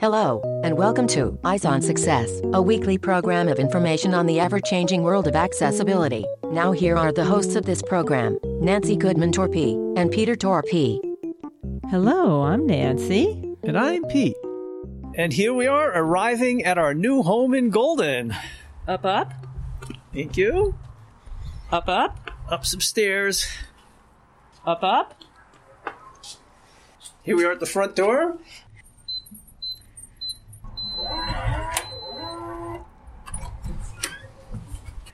Hello, and welcome to Eyes on Success, a weekly program of information on the ever changing world of accessibility. Now, here are the hosts of this program Nancy Goodman Torpey and Peter Torpey. Hello, I'm Nancy. And I'm Pete. And here we are arriving at our new home in Golden. Up, up, Thank you. up, up, Up some stairs. up, up. Here we are at the front door.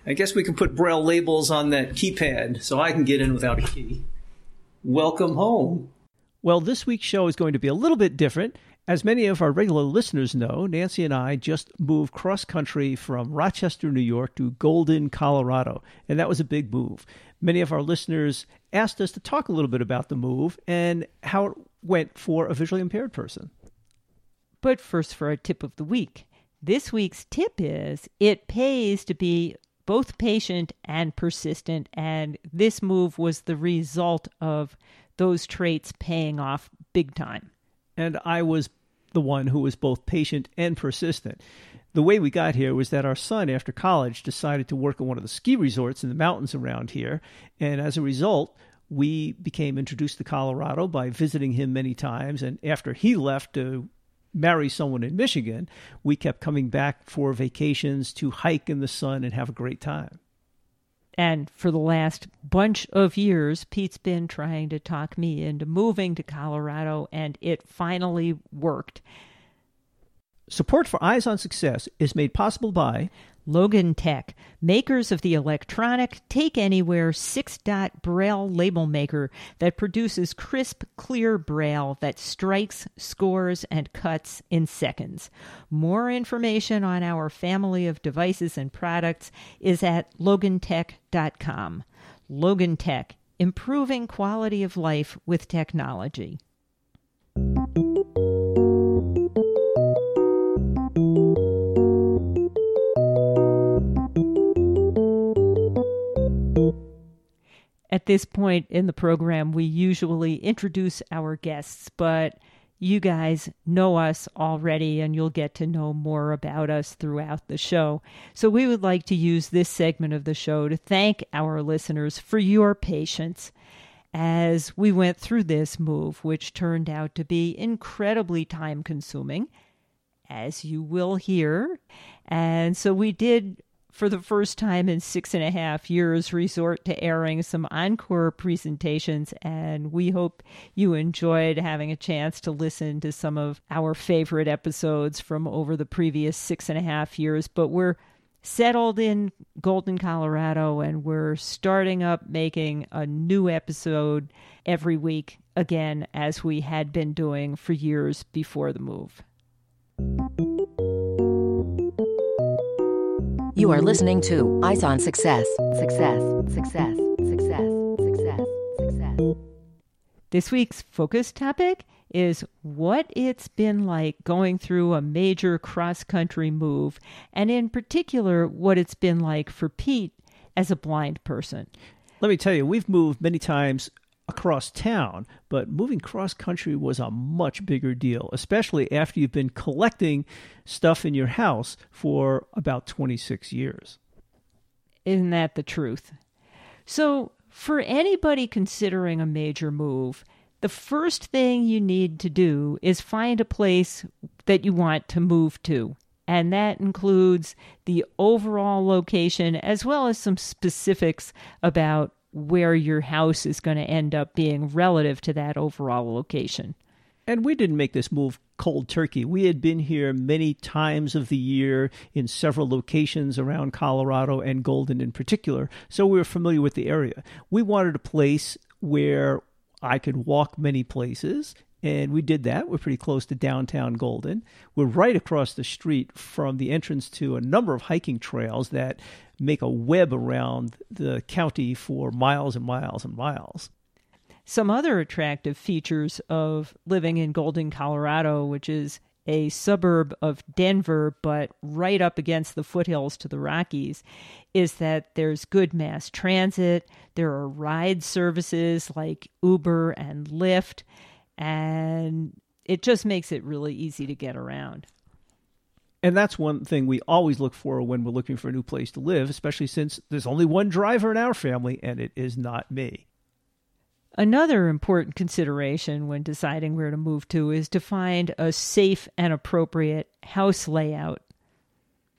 I guess we can put braille labels on that keypad so I can get in without a key. Welcome home. Well, this week's show is going to be a little bit different. As many of our regular listeners know, Nancy and I just moved cross country from Rochester, New York to Golden, Colorado, and that was a big move. Many of our listeners asked us to talk a little bit about the move and how it went for a visually impaired person. But first, for our tip of the week. This week's tip is it pays to be both patient and persistent, and this move was the result of those traits paying off big time. And I was the one who was both patient and persistent. The way we got here was that our son, after college, decided to work at one of the ski resorts in the mountains around here, and as a result, we became introduced to Colorado by visiting him many times. And after he left to marry someone in Michigan, we kept coming back for vacations to hike in the sun and have a great time. And for the last bunch of years, Pete's been trying to talk me into moving to Colorado, and it finally worked. Support for Eyes on Success is made possible by Logan Tech, makers of the electronic Take Anywhere 6 dot braille label maker that produces crisp, clear braille that strikes, scores, and cuts in seconds. More information on our family of devices and products is at logantech.com. Logan Tech, improving quality of life with technology. At this point in the program, we usually introduce our guests, but you guys know us already and you'll get to know more about us throughout the show. So, we would like to use this segment of the show to thank our listeners for your patience as we went through this move, which turned out to be incredibly time consuming, as you will hear. And so, we did for the first time in six and a half years, resort to airing some encore presentations. And we hope you enjoyed having a chance to listen to some of our favorite episodes from over the previous six and a half years. But we're settled in Golden, Colorado, and we're starting up making a new episode every week again, as we had been doing for years before the move. You are listening to Eyes on Success. Success, success, success, success, success. This week's focus topic is what it's been like going through a major cross country move, and in particular, what it's been like for Pete as a blind person. Let me tell you, we've moved many times across town, but moving cross country was a much bigger deal, especially after you've been collecting stuff in your house for about 26 years. Isn't that the truth? So, for anybody considering a major move, the first thing you need to do is find a place that you want to move to. And that includes the overall location as well as some specifics about where your house is going to end up being relative to that overall location. And we didn't make this move cold turkey. We had been here many times of the year in several locations around Colorado and Golden in particular, so we were familiar with the area. We wanted a place where I could walk many places, and we did that. We're pretty close to downtown Golden. We're right across the street from the entrance to a number of hiking trails that make a web around the county for miles and miles and miles. Some other attractive features of living in Golden, Colorado, which is a suburb of Denver, but right up against the foothills to the Rockies, is that there's good mass transit. There are ride services like Uber and Lyft, and it just makes it really easy to get around. And that's one thing we always look for when we're looking for a new place to live, especially since there's only one driver in our family and it is not me. Another important consideration when deciding where to move to is to find a safe and appropriate house layout.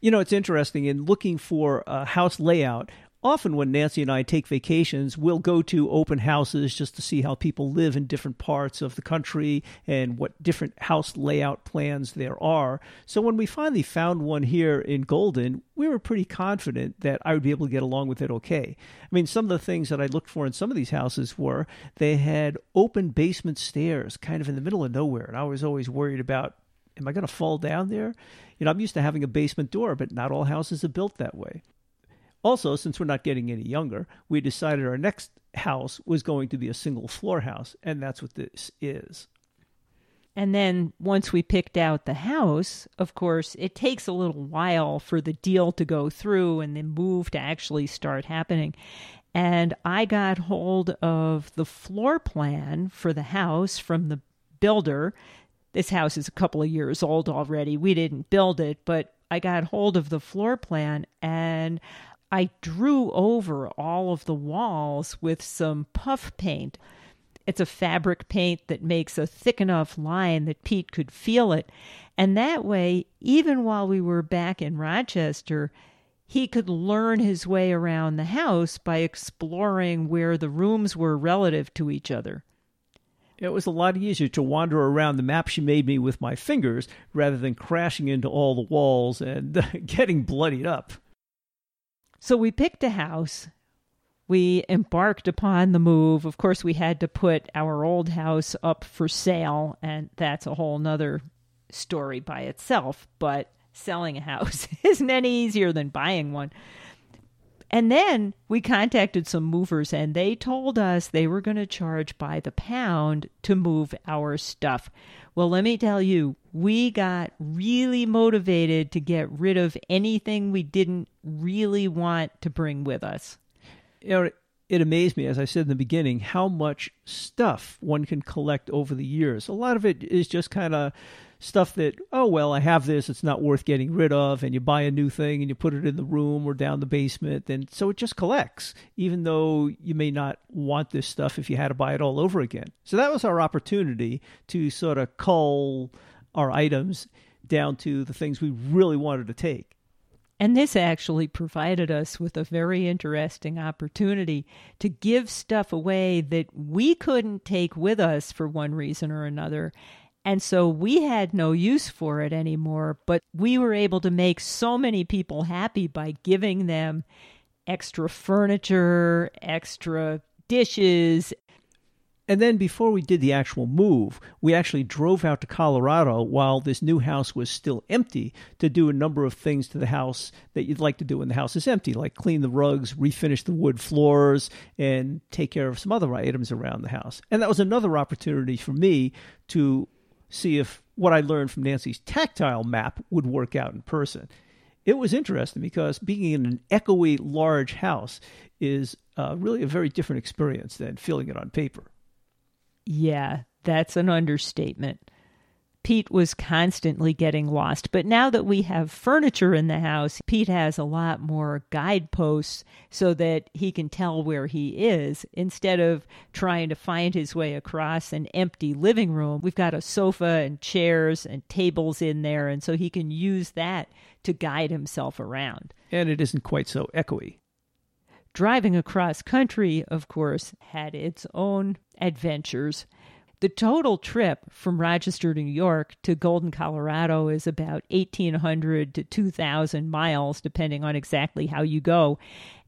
You know, it's interesting in looking for a house layout often when Nancy and I take vacations, we'll go to open houses just to see how people live in different parts of the country and what different house layout plans there are. So when we finally found one here in Golden, we were pretty confident that I would be able to get along with it okay. I mean, some of the things that I looked for in some of these houses were they had open basement stairs kind of in the middle of nowhere. And I was always worried about am I going to fall down there? You know, I'm used to having a basement door, but not all houses are built that way. Also, since we're not getting any younger, we decided our next house was going to be a single floor house, and that's what this is. And then once we picked out the house, of course, it takes a little while for the deal to go through and the move to actually start happening. And I got hold of the floor plan for the house from the builder. This house is a couple of years old already. We didn't build it, but I got hold of the floor plan and I drew over all of the walls with some puff paint. It's a fabric paint that makes a thick enough line that Pete could feel it. And that way, even while we were back in Rochester, he could learn his way around the house by exploring where the rooms were relative to each other. It was a lot easier to wander around the map she made me with my fingers rather than crashing into all the walls and getting bloodied up. So we picked a house. We embarked upon the move. Of course, we had to put our old house up for sale, and that's a whole nother story by itself. But selling a house isn't any easier than buying one. And then we contacted some movers, and they told us they were going to charge by the pound to move our stuff. Well, let me tell you, we got really motivated to get rid of anything we didn't really want to bring with us. You know, it amazed me, as I said in the beginning, how much stuff one can collect over the years. A lot of it is just kind of stuff that, oh, well, I have this, it's not worth getting rid of, and you buy a new thing and you put it in the room or down the basement. And so it just collects, even though you may not want this stuff if you had to buy it all over again. So that was our opportunity to sort of cull our items down to the things we really wanted to take. And this actually provided us with a very interesting opportunity to give stuff away that we couldn't take with us for one reason or another. And so we had no use for it anymore, but we were able to make so many people happy by giving them extra furniture, extra dishes, and then before we did the actual move, we actually drove out to Colorado while this new house was still empty to do a number of things to the house that you'd like to do when the house is empty, like clean the rugs, refinish the wood floors, and take care of some other items around the house. And that was another opportunity for me to see if what I learned from Nancy's tactile map would work out in person. It was interesting because being in an echoey large house is uh, really a very different experience than feeling it on paper. Yeah, that's an understatement. Pete was constantly getting lost, but now that we have furniture in the house, Pete has a lot more guideposts so that he can tell where he is instead of trying to find his way across an empty living room. We've got a sofa and chairs and tables in there, and so he can use that to guide himself around. And it isn't quite so echoey. Driving across country, of course, had its own adventures. The total trip from Rochester, New York to Golden, Colorado is about 1,800 to 2,000 miles, depending on exactly how you go.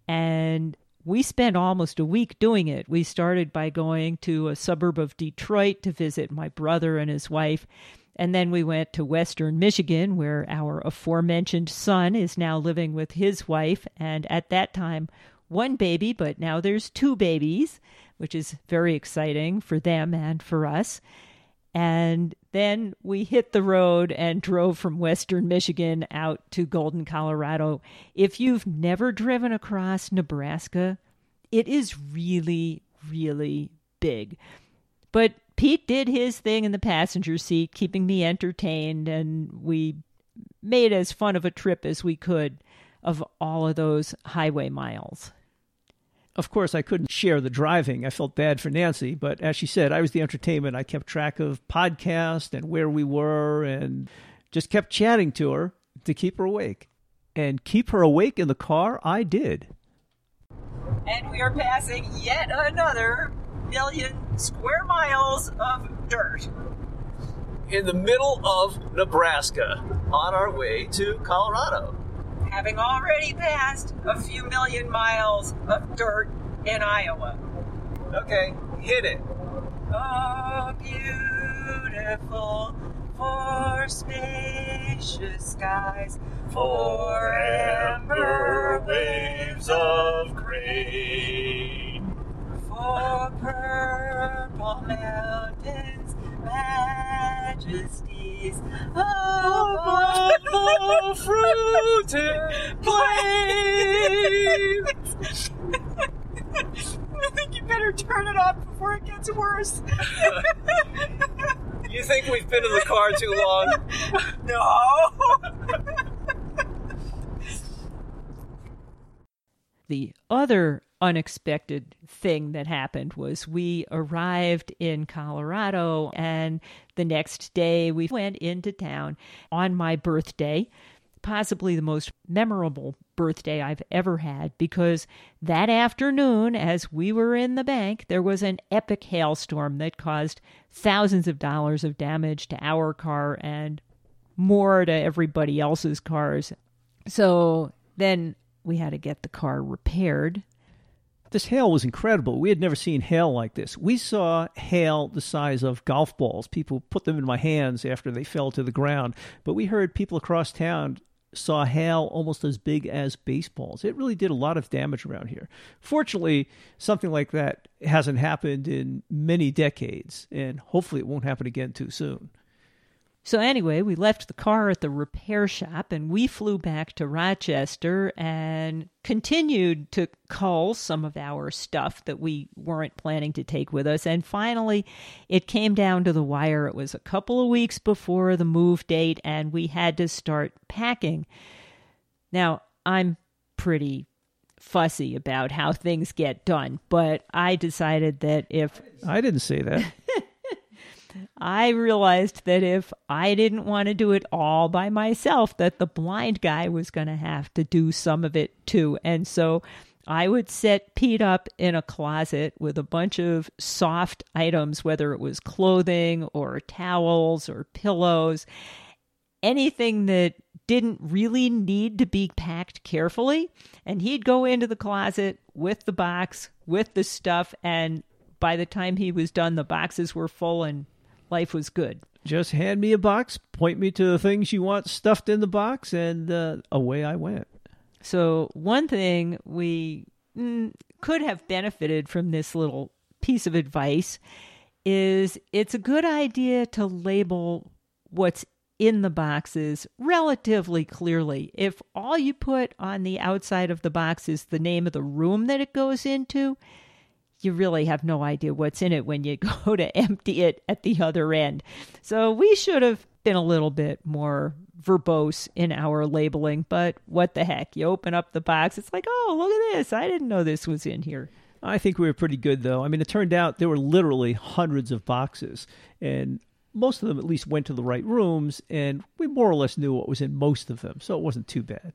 And we spent almost a week doing it. We started by going to a suburb of Detroit to visit my brother and his wife. And then we went to Western Michigan, where our aforementioned son is now living with his wife. And at that time, one baby, but now there's two babies, which is very exciting for them and for us. And then we hit the road and drove from Western Michigan out to Golden, Colorado. If you've never driven across Nebraska, it is really, really big. But Pete did his thing in the passenger seat, keeping me entertained, and we made as fun of a trip as we could of all of those highway miles. Of course, I couldn't share the driving. I felt bad for Nancy, but as she said, I was the entertainment. I kept track of podcast and where we were and just kept chatting to her to keep her awake. And keep her awake in the car, I did. And we are passing yet another million square miles of dirt. In the middle of Nebraska, on our way to Colorado. Having already passed a few million miles of dirt in Iowa. Okay, hit it. Oh, beautiful for spacious skies, for amber waves of grain, for purple mountains, majesties above the fruited plains. I think you better turn it off before it gets worse. you think we've been in the car too long? No. the other unexpected thing that happened was we arrived in Colorado and the next day we went into town on my birthday possibly the most memorable birthday I've ever had because that afternoon, as we were in the bank, there was an epic hailstorm that caused thousands of dollars of damage to our car and more to everybody else's cars. So then we had to get the car repaired. This hail was incredible. We had never seen hail like this. We saw hail the size of golf balls. People put them in my hands after they fell to the ground. But we heard people across town saw hail almost as big as baseballs. It really did a lot of damage around here. Fortunately, something like that hasn't happened in many decades, and hopefully it won't happen again too soon. So, anyway, we left the car at the repair shop and we flew back to Rochester and continued to cull some of our stuff that we weren't planning to take with us. And finally, it came down to the wire. It was a couple of weeks before the move date, and we had to start packing. Now, I'm pretty fussy about how things get done, but I decided that if. I didn't say that. I realized that if I didn't want to do it all by myself, that the blind guy was going to have to do some of it too. And so I would set Pete up in a closet with a bunch of soft items, whether it was clothing or towels or pillows, anything that didn't really need to be packed carefully. And he'd go into the closet with the box, with the stuff, and by the time he was done, the boxes were full and life was good. Just hand me a box, point me to the things you want stuffed in the box, and uh, away I went. So, one thing we mm, could have benefited from this little piece of advice is it's a good idea to label what's in the boxes relatively clearly. If all you put on the outside of the box is the name of the room that it goes into, you really have no idea what's in it when you go to empty it at the other end. So we should have been a little bit more verbose in our labeling, but what the heck? You open up the box, it's like, oh, look at this. I didn't know this was in here. I think we were pretty good, though. I mean, it turned out there were literally hundreds of boxes, and most of them at least went to the right rooms, and we more or less knew what was in most of them, so it wasn't too bad.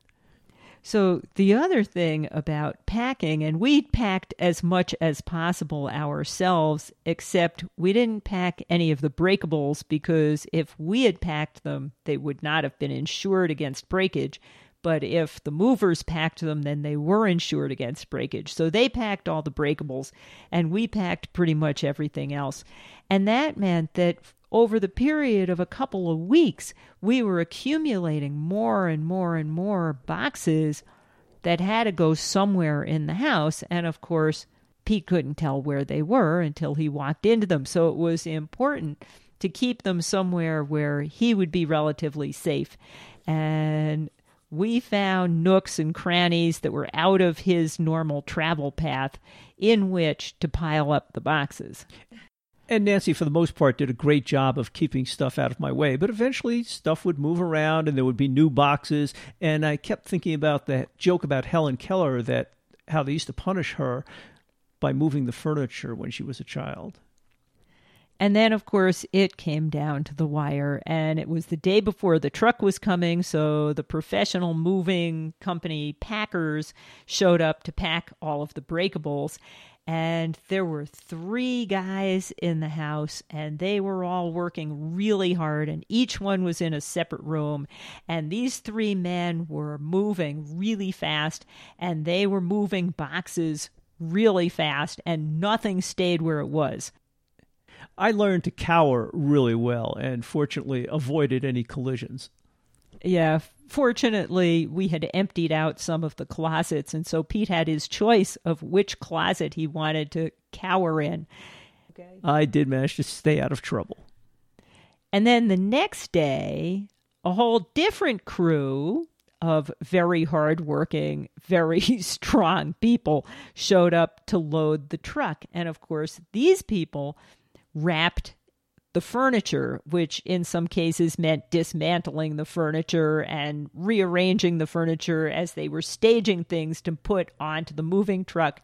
So, the other thing about packing, and we packed as much as possible ourselves, except we didn't pack any of the breakables because if we had packed them, they would not have been insured against breakage. But if the movers packed them, then they were insured against breakage. So they packed all the breakables, and we packed pretty much everything else. And that meant that over the period of a couple of weeks, we were accumulating more and more and more boxes that had to go somewhere in the house. And of course, Pete couldn't tell where they were until he walked into them. So it was important to keep them somewhere where he would be relatively safe. And we found nooks and crannies that were out of his normal travel path in which to pile up the boxes. And Nancy, for the most part, did a great job of keeping stuff out of my way. But eventually, stuff would move around and there would be new boxes. And I kept thinking about that joke about Helen Keller that how they used to punish her by moving the furniture when she was a child. And then, of course, it came down to the wire, and it was the day before the truck was coming. So the professional moving company packers showed up to pack all of the breakables. And there were three guys in the house, and they were all working really hard, and each one was in a separate room. And these three men were moving really fast, and they were moving boxes really fast, and nothing stayed where it was. I learned to cower really well and fortunately avoided any collisions. Yeah, fortunately, we had emptied out some of the closets, and so Pete had his choice of which closet he wanted to cower in. Okay. I did manage to stay out of trouble. And then the next day, a whole different crew of very hardworking, very strong people showed up to load the truck. And of course, these people wrapped the furniture, which in some cases meant dismantling the furniture and rearranging the furniture as they were staging things to put onto the moving truck.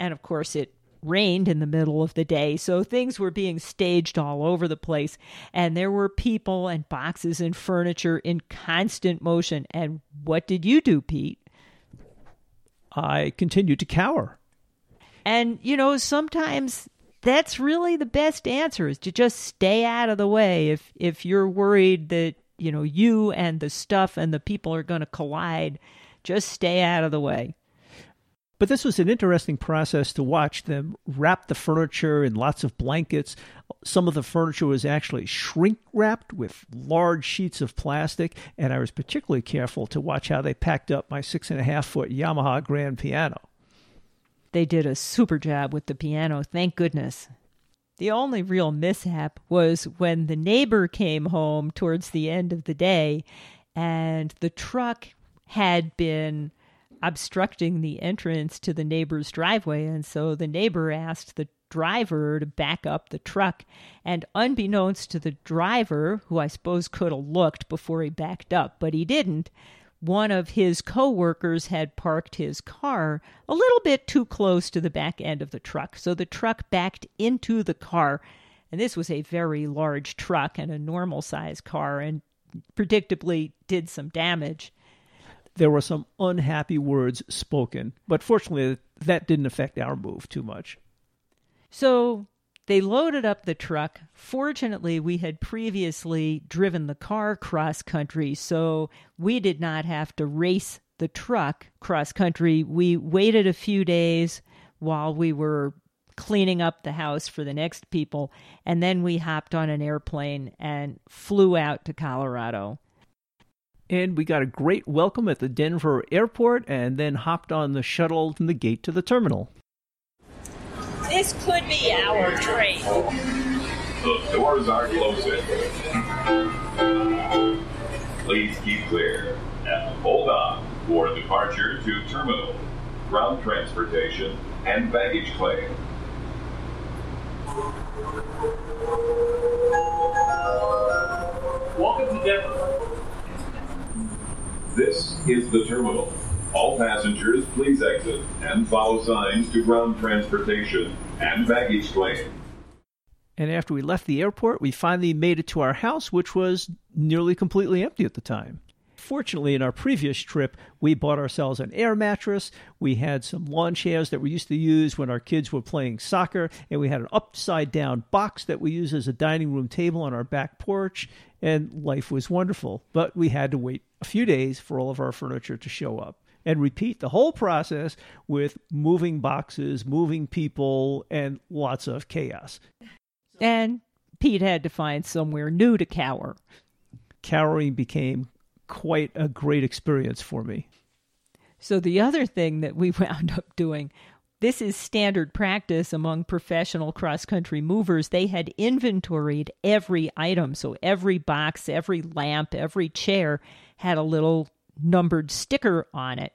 And of course, it rained in the middle of the day, so things were being staged all over the place. And there were people and boxes and furniture in constant motion. And what did you do, Pete? I continued to cower. And, you know, sometimes that's really the best answer is to just stay out of the way if if you're worried that you know you and the stuff and the people are going to collide just stay out of the way but this was an interesting process to watch them wrap the furniture in lots of blankets. Some of the furniture was actually shrink wrapped with large sheets of plastic, and I was particularly careful to watch how they packed up my six and a half foot Yamaha grand piano. They did a super job with the piano, thank goodness. The only real mishap was when the neighbor came home towards the end of the day and the truck had been obstructing the entrance to the neighbor's driveway. And so the neighbor asked the driver to back up the truck. And unbeknownst to the driver, who I suppose could have looked before he backed up, but he didn't, one of his coworkers had parked his car a little bit too close to the back end of the truck. So the truck backed into the car. And this was a very large truck and a normal size car, and predictably did some damage. There were some unhappy words spoken, but fortunately, that didn't affect our move too much. So they loaded up the truck. Fortunately, we had previously driven the car cross country, so we did not have to race the truck cross country. We waited a few days while we were cleaning up the house for the next people, and then we hopped on an airplane and flew out to Colorado. And we got a great welcome at the Denver airport and then hopped on the shuttle from the gate to the terminal. This could be our train. The doors are closing. Please keep clear and hold on for departure to terminal, ground transportation, and baggage claim. Welcome to Denver. This is the terminal. All passengers, please exit and follow signs to ground transportation and baggage claim. And after we left the airport, we finally made it to our house, which was nearly completely empty at the time. Fortunately, in our previous trip, we bought ourselves an air mattress. We had some lawn chairs that we used to use when our kids were playing soccer, and we had an upside down box that we use as a dining room table on our back porch, and life was wonderful. But we had to wait a few days for all of our furniture to show up and repeat the whole process with moving boxes, moving people, and lots of chaos. And Pete had to find somewhere new to cower. Cowering became quite a great experience for me. So, the other thing that we wound up doing this is standard practice among professional cross country movers. They had inventoried every item. So, every box, every lamp, every chair had a little numbered sticker on it.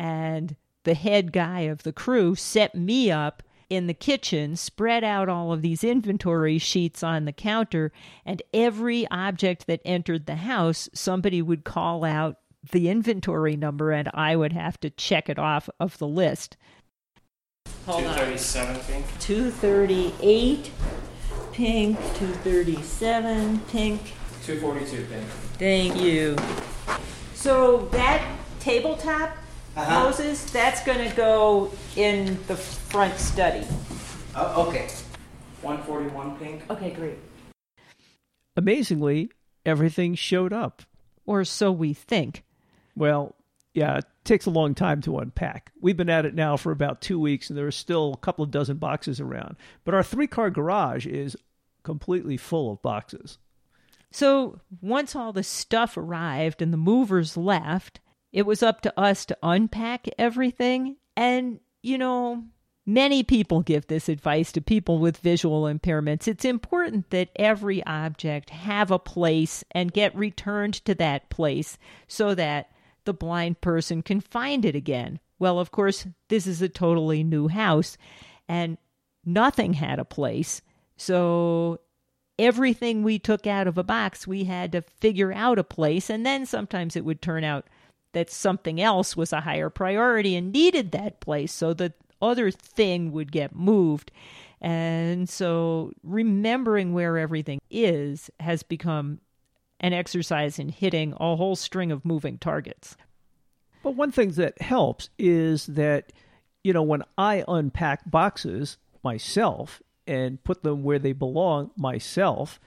And the head guy of the crew set me up in the kitchen, spread out all of these inventory sheets on the counter, and every object that entered the house, somebody would call out the inventory number and I would have to check it off of the list. Hold 237 on. pink. 238 pink, 237 pink. 242 pink. Thank you. So that tabletop uh-huh. hoses, that's going to go in the front study. Oh, okay. 141 pink. Okay, great. Amazingly, everything showed up. Or so we think. Well, yeah, it takes a long time to unpack. We've been at it now for about two weeks, and there are still a couple of dozen boxes around. But our three car garage is completely full of boxes. So once all the stuff arrived and the movers left, it was up to us to unpack everything. And, you know, many people give this advice to people with visual impairments. It's important that every object have a place and get returned to that place so that the blind person can find it again. Well, of course, this is a totally new house and nothing had a place. So everything we took out of a box, we had to figure out a place. And then sometimes it would turn out that something else was a higher priority and needed that place. So the other thing would get moved. And so remembering where everything is has become an exercise in hitting a whole string of moving targets. But one thing that helps is that, you know, when I unpack boxes myself and put them where they belong myself,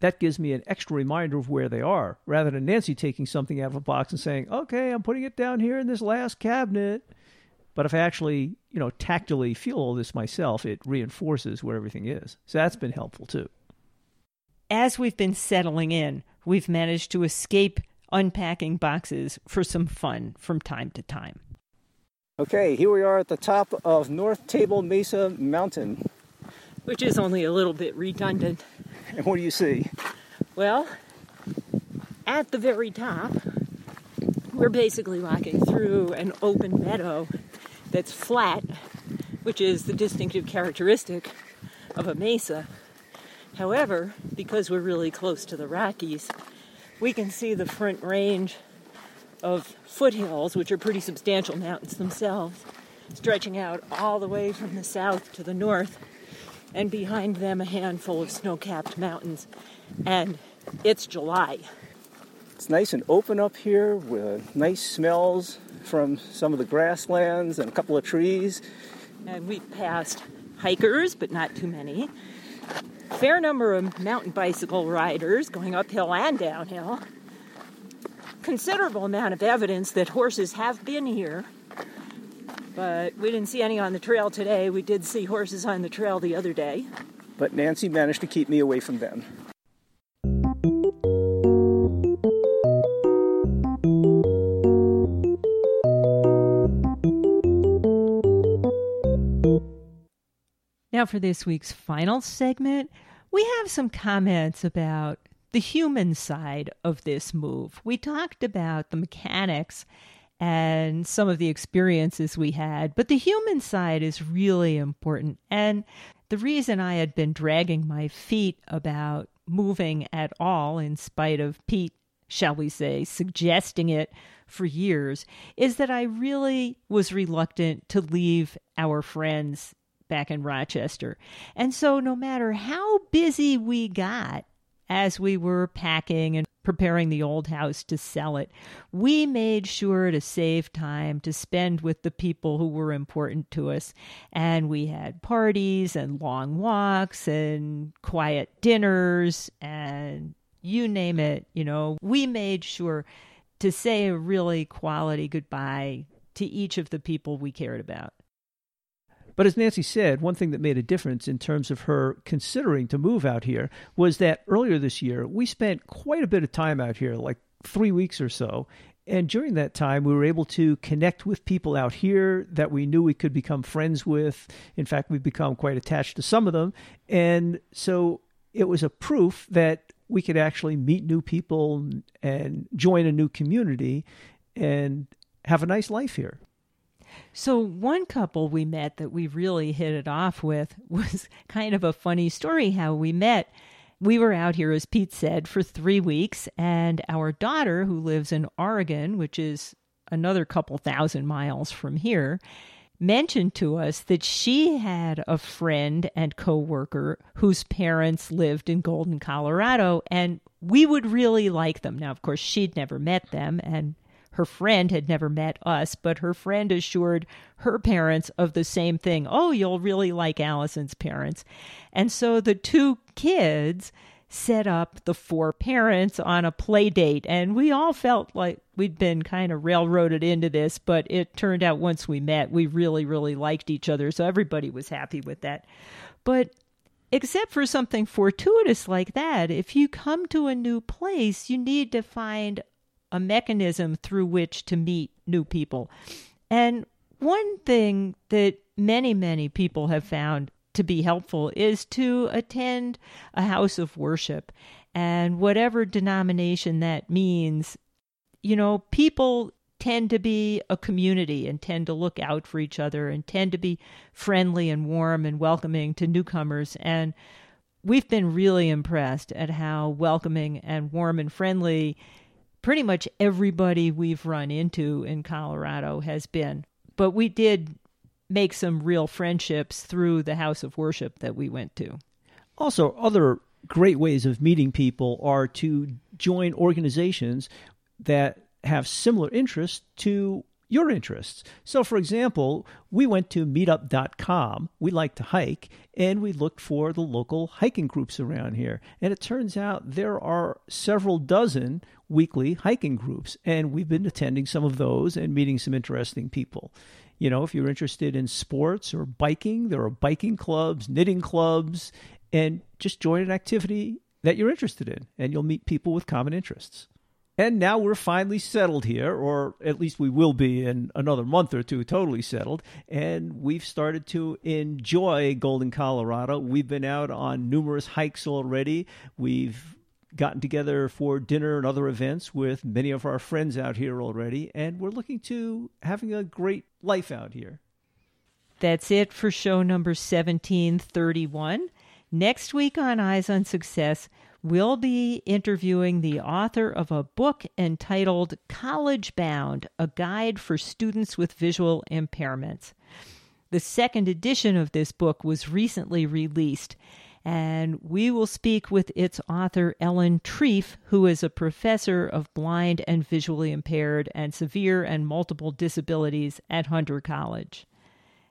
that gives me an extra reminder of where they are rather than Nancy taking something out of a box and saying, okay, I'm putting it down here in this last cabinet. But if I actually, you know, tactily feel all this myself, it reinforces where everything is. So that's been helpful too. As we've been settling in, we've managed to escape unpacking boxes for some fun from time to time. Okay, here we are at the top of North Table Mesa Mountain. Which is only a little bit redundant. And what do you see? Well, at the very top, we're basically walking through an open meadow that's flat, which is the distinctive characteristic of a mesa. However, because we're really close to the Rockies, we can see the front range of foothills, which are pretty substantial mountains themselves, stretching out all the way from the south to the north, and behind them a handful of snow capped mountains. And it's July. It's nice and open up here with nice smells from some of the grasslands and a couple of trees. And we've passed hikers, but not too many fair number of mountain bicycle riders going uphill and downhill. Considerable amount of evidence that horses have been here, but we didn't see any on the trail today. We did see horses on the trail the other day. But Nancy managed to keep me away from them. Now, for this week's final segment, we have some comments about the human side of this move. We talked about the mechanics and some of the experiences we had, but the human side is really important. And the reason I had been dragging my feet about moving at all, in spite of Pete, shall we say, suggesting it for years, is that I really was reluctant to leave our friends back in Rochester. And so, no matter how busy we got as we were packing and preparing the old house to sell it, we made sure to save time to spend with the people who were important to us. And we had parties and long walks and quiet dinners and you name it. You know, we made sure to say a really quality goodbye to each of the people we cared about. But as Nancy said, one thing that made a difference in terms of her considering to move out here was that earlier this year, we spent quite a bit of time out here, like three weeks or so. And during that time, we were able to connect with people out here that we knew we could become friends with. In fact, we've become quite attached to some of them. And so it was a proof that we could actually meet new people and join a new community and have a nice life here. So, one couple we met that we really hit it off with was kind of a funny story how we met. We were out here, as Pete said, for three weeks, and our daughter, who lives in Oregon, which is another couple thousand miles from here, mentioned to us that she had a friend and coworker whose parents lived in Golden, Colorado, and we would really like them. Now, of course, she'd never met them, and her friend had never met us, but her friend assured her parents of the same thing. Oh, you'll really like Allison's parents. And so the two kids set up the four parents on a play date and we all felt like we'd been kind of railroaded into this but it turned out once we met we really really liked each other so everybody was happy with that but except for something fortuitous like that if you come to a new place you need to find a mechanism through which to meet new people and one thing that many many people have found to be helpful is to attend a house of worship. And whatever denomination that means, you know, people tend to be a community and tend to look out for each other and tend to be friendly and warm and welcoming to newcomers. And we've been really impressed at how welcoming and warm and friendly pretty much everybody we've run into in Colorado has been. But we did make some real friendships through the house of worship that we went to. Also, other great ways of meeting people are to join organizations that have similar interests to your interests. So, for example, we went to meetup.com. We like to hike, and we looked for the local hiking groups around here. And it turns out there are several dozen weekly hiking groups, and we've been attending some of those and meeting some interesting people. You know, if you're interested in sports or biking, there are biking clubs, knitting clubs, and just join an activity that you're interested in, and you'll meet people with common interests. And now we're finally settled here, or at least we will be in another month or two, totally settled. And we've started to enjoy Golden, Colorado. We've been out on numerous hikes already. We've gotten together for dinner and other events with many of our friends out here already, and we're looking to having a great life out here. That's it for show number 1731. Next week on Eyes on Success, we'll be interviewing the author of a book entitled College Bound A Guide for Students with Visual Impairments. The second edition of this book was recently released and we will speak with its author, Ellen Trief, who is a professor of blind and visually impaired and severe and multiple disabilities at Hunter College.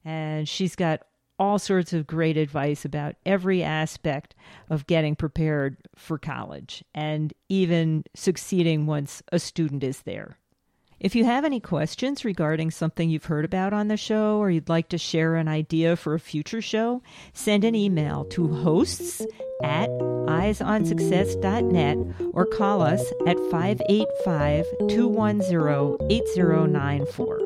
And she's got all sorts of great advice about every aspect of getting prepared for college and even succeeding once a student is there. If you have any questions regarding something you've heard about on the show or you'd like to share an idea for a future show, send an email to hosts at eyesonsuccess.net or call us at 585 210 8094.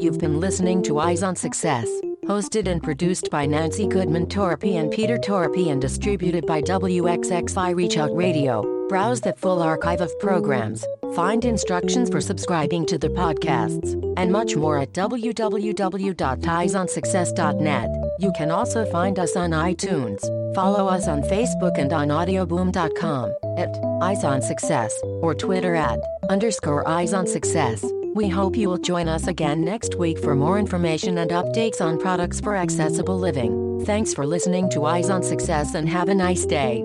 You've been listening to Eyes on Success, hosted and produced by Nancy Goodman Torpey and Peter Torpey and distributed by WXXI Reach Out Radio. Browse the full archive of programs, find instructions for subscribing to the podcasts, and much more at www.eyesonsuccess.net. You can also find us on iTunes. Follow us on Facebook and on audioboom.com at Eyes on Success or Twitter at underscore Eyes on Success. We hope you will join us again next week for more information and updates on products for accessible living. Thanks for listening to Eyes on Success and have a nice day.